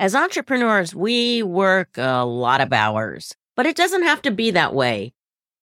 As entrepreneurs, we work a lot of hours, but it doesn't have to be that way.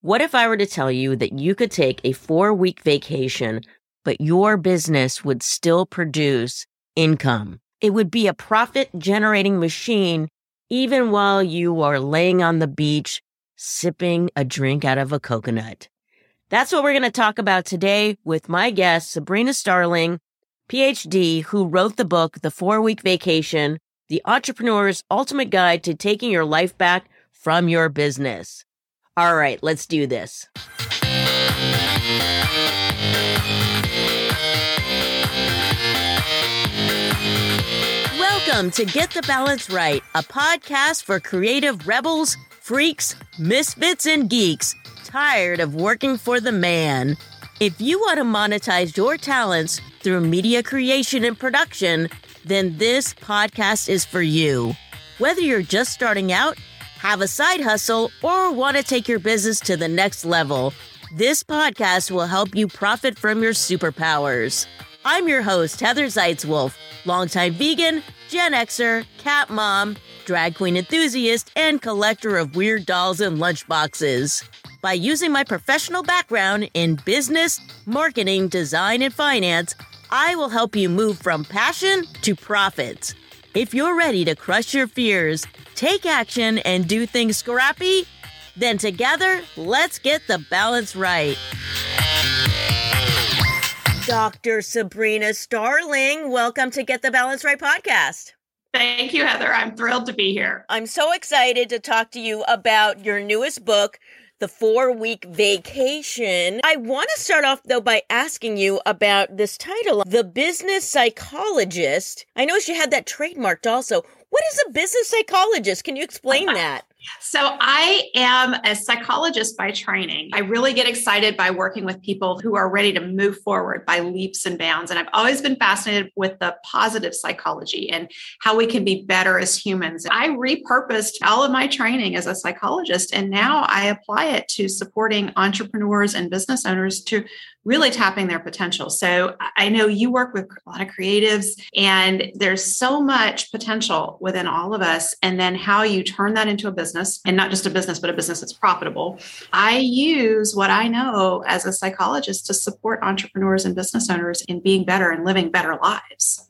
What if I were to tell you that you could take a four week vacation, but your business would still produce income? It would be a profit generating machine even while you are laying on the beach sipping a drink out of a coconut. That's what we're going to talk about today with my guest, Sabrina Starling, PhD, who wrote the book, The Four Week Vacation, The Entrepreneur's Ultimate Guide to Taking Your Life Back from Your Business. All right, let's do this. Welcome to Get the Balance Right, a podcast for creative rebels, freaks, misfits, and geeks tired of working for the man. If you want to monetize your talents through media creation and production, then this podcast is for you. Whether you're just starting out, have a side hustle, or want to take your business to the next level, this podcast will help you profit from your superpowers. I'm your host, Heather Zeitzwolf, longtime vegan, Gen Xer, cat mom, drag queen enthusiast, and collector of weird dolls and lunchboxes. By using my professional background in business, marketing, design, and finance, I will help you move from passion to profits. If you're ready to crush your fears, take action, and do things scrappy, then together, let's get the balance right. Dr. Sabrina Starling, welcome to Get the Balance Right podcast. Thank you, Heather. I'm thrilled to be here. I'm so excited to talk to you about your newest book, The Four Week Vacation. I want to start off, though, by asking you about this title, The Business Psychologist. I know she had that trademarked also. What is a business psychologist? Can you explain uh-huh. that? So, I am a psychologist by training. I really get excited by working with people who are ready to move forward by leaps and bounds. And I've always been fascinated with the positive psychology and how we can be better as humans. I repurposed all of my training as a psychologist, and now I apply it to supporting entrepreneurs and business owners to really tapping their potential. So I know you work with a lot of creatives, and there's so much potential within all of us. And then how you turn that into a business, and not just a business, but a business that's profitable. I use what I know as a psychologist to support entrepreneurs and business owners in being better and living better lives.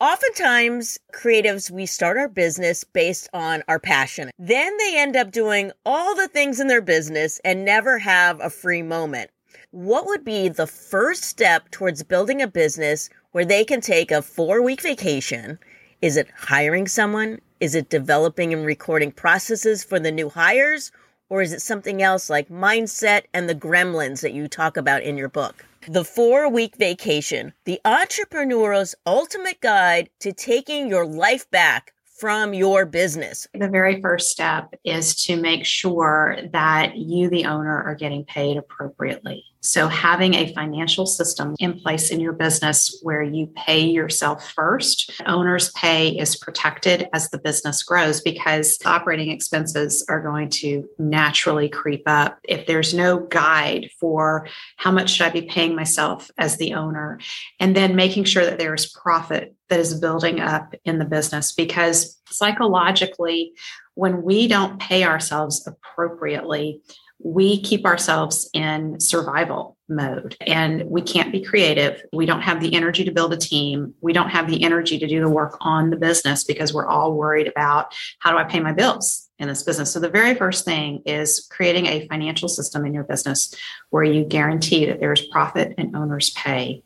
Oftentimes, creatives, we start our business based on our passion. Then they end up doing all the things in their business and never have a free moment what would be the first step towards building a business where they can take a four week vacation? Is it hiring someone? Is it developing and recording processes for the new hires? Or is it something else like mindset and the gremlins that you talk about in your book? The four week vacation, the entrepreneur's ultimate guide to taking your life back from your business? The very first step is to make sure that you, the owner, are getting paid appropriately. So, having a financial system in place in your business where you pay yourself first, owner's pay is protected as the business grows because operating expenses are going to naturally creep up. If there's no guide for how much should I be paying myself as the owner, and then making sure that there is profit that is building up in the business because psychologically, when we don't pay ourselves appropriately, we keep ourselves in survival mode and we can't be creative. We don't have the energy to build a team. We don't have the energy to do the work on the business because we're all worried about how do I pay my bills in this business. So the very first thing is creating a financial system in your business where you guarantee that there's profit and owners pay.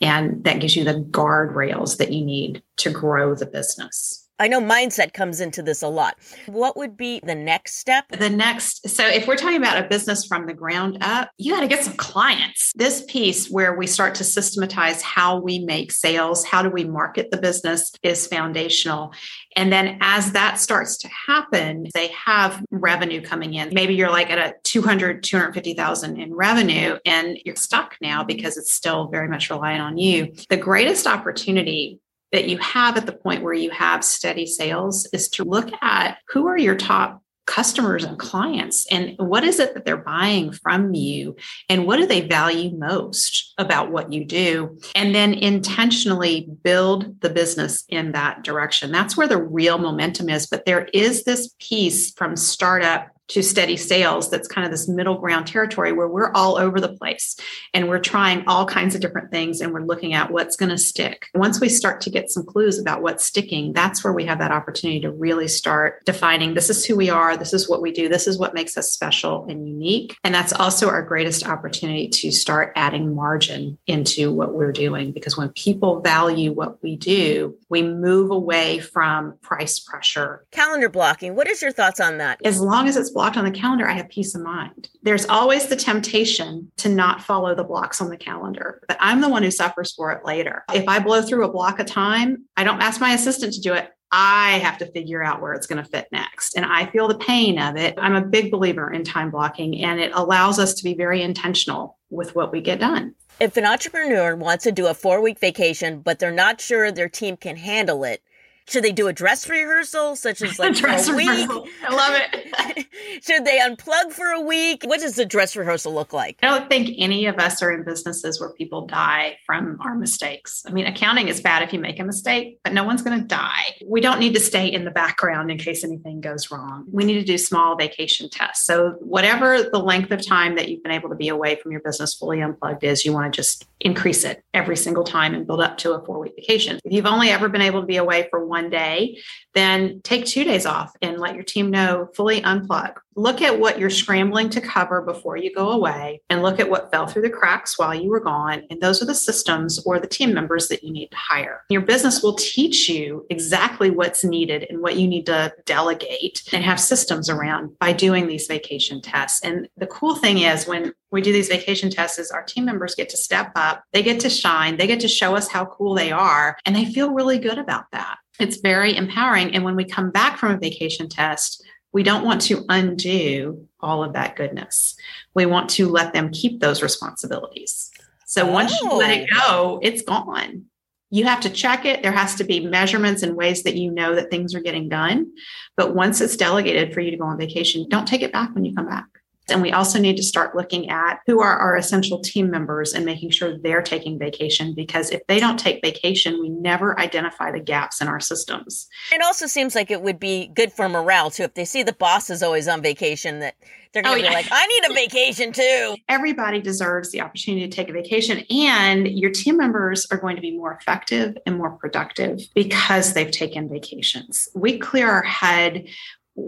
And that gives you the guardrails that you need to grow the business. I know mindset comes into this a lot. What would be the next step? The next, so if we're talking about a business from the ground up, you got to get some clients. This piece where we start to systematize how we make sales, how do we market the business is foundational. And then as that starts to happen, they have revenue coming in. Maybe you're like at a 200, 250,000 in revenue and you're stuck now because it's still very much reliant on you. The greatest opportunity that you have at the point where you have steady sales is to look at who are your top customers and clients and what is it that they're buying from you and what do they value most about what you do? And then intentionally build the business in that direction. That's where the real momentum is but there is this piece from startup to steady sales that's kind of this middle ground territory where we're all over the place and we're trying all kinds of different things and we're looking at what's going to stick. Once we start to get some clues about what's sticking, that's where we have that opportunity to really start defining this is who we are, this is what we do, this is what makes us special and unique. And that's also our greatest opportunity to start adding margin into what we're doing because when people value what we do, we move away from price pressure. Calendar blocking, what is your thoughts on that? As long as it's blocked on the calendar, I have peace of mind. There's always the temptation to not follow the blocks on the calendar, but I'm the one who suffers for it later. If I blow through a block of time, I don't ask my assistant to do it. I have to figure out where it's going to fit next. And I feel the pain of it. I'm a big believer in time blocking, and it allows us to be very intentional with what we get done. If an entrepreneur wants to do a four week vacation, but they're not sure their team can handle it, should they do a dress rehearsal, such as like dress a week? rehearsal. I love it. Should they unplug for a week? What does the dress rehearsal look like? I don't think any of us are in businesses where people die from our mistakes. I mean, accounting is bad if you make a mistake, but no one's going to die. We don't need to stay in the background in case anything goes wrong. We need to do small vacation tests. So, whatever the length of time that you've been able to be away from your business fully unplugged is, you want to just increase it every single time and build up to a four week vacation. If you've only ever been able to be away for one one day, then take two days off and let your team know fully unplug. Look at what you're scrambling to cover before you go away and look at what fell through the cracks while you were gone. And those are the systems or the team members that you need to hire. Your business will teach you exactly what's needed and what you need to delegate and have systems around by doing these vacation tests. And the cool thing is when we do these vacation tests is our team members get to step up, they get to shine, they get to show us how cool they are, and they feel really good about that. It's very empowering. And when we come back from a vacation test, we don't want to undo all of that goodness. We want to let them keep those responsibilities. So oh. once you let it go, oh. it's gone. You have to check it. There has to be measurements and ways that you know that things are getting done. But once it's delegated for you to go on vacation, don't take it back when you come back. And we also need to start looking at who are our essential team members and making sure they're taking vacation because if they don't take vacation, we never identify the gaps in our systems. It also seems like it would be good for morale too. If they see the boss is always on vacation, that they're going to oh, be yeah. like, I need a vacation too. Everybody deserves the opportunity to take a vacation, and your team members are going to be more effective and more productive because they've taken vacations. We clear our head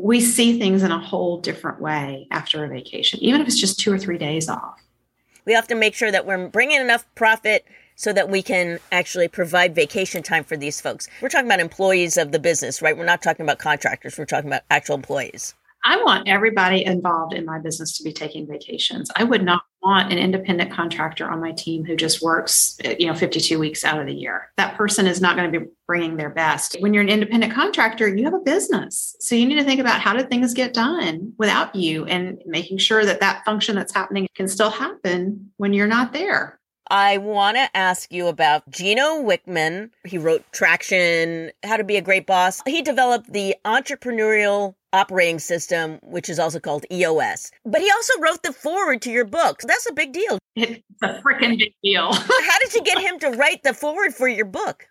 we see things in a whole different way after a vacation, even if it's just two or three days off. We have to make sure that we're bringing enough profit so that we can actually provide vacation time for these folks. We're talking about employees of the business, right? We're not talking about contractors, we're talking about actual employees. I want everybody involved in my business to be taking vacations. I would not want an independent contractor on my team who just works, you know, 52 weeks out of the year. That person is not going to be bringing their best. When you're an independent contractor, you have a business. So you need to think about how did things get done without you and making sure that that function that's happening can still happen when you're not there. I want to ask you about Gino Wickman. He wrote Traction, How to Be a Great Boss. He developed the entrepreneurial operating system, which is also called EOS. But he also wrote the foreword to your book. That's a big deal. It's a freaking big deal. How did you get him to write the foreword for your book?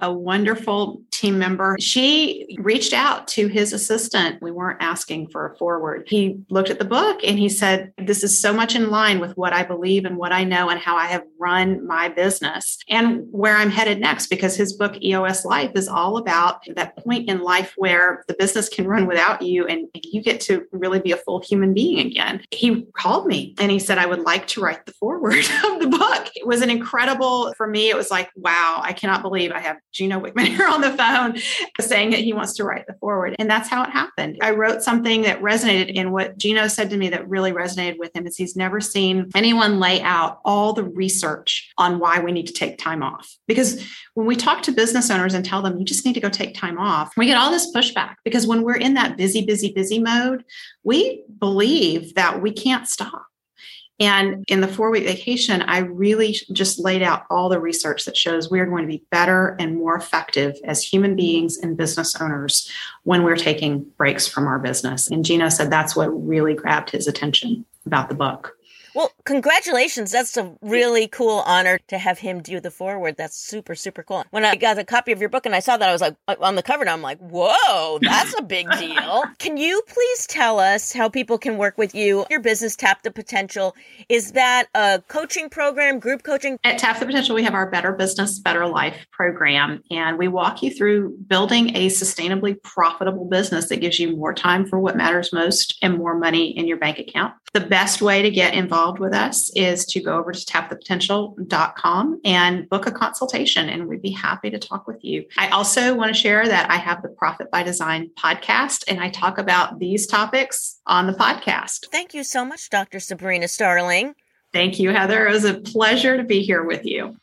A wonderful team member. She reached out to his assistant. We weren't asking for a foreword. He looked at the book and he said, This is so much in line with what I believe and what I know and how I have run my business and where I'm headed next. Because his book, EOS Life, is all about that point in life where the business can run without you and you get to really be a full human being again. He called me and he said, I would like to write the foreword of the book. It was an incredible, for me, it was like, wow, I cannot believe I have Gino Wickman here on the phone saying that he wants to write the foreword. And that's how it happened. I wrote something that resonated in what Gino said to me that really resonated with him is he's never seen anyone lay out all the research on why we need to take time off. Because when we talk to business owners and tell them you just need to go take time off, we get all this pushback because when we're in that busy, busy, busy mode, we believe that we can't stop And in the four week vacation, I really just laid out all the research that shows we are going to be better and more effective as human beings and business owners when we're taking breaks from our business. And Gino said that's what really grabbed his attention about the book. Well, congratulations. That's a really cool honor to have him do the foreword. That's super, super cool. When I got a copy of your book and I saw that, I was like, uh, on the cover, and I'm like, whoa, that's a big deal. can you please tell us how people can work with you? Your business, Tap the Potential. Is that a coaching program, group coaching? At Tap the Potential, we have our Better Business, Better Life program, and we walk you through building a sustainably profitable business that gives you more time for what matters most and more money in your bank account. The best way to get involved with us is to go over to tapthepotential.com and book a consultation, and we'd be happy to talk with you. I also want to share that I have the Profit by Design podcast, and I talk about these topics on the podcast. Thank you so much, Dr. Sabrina Starling. Thank you, Heather. It was a pleasure to be here with you.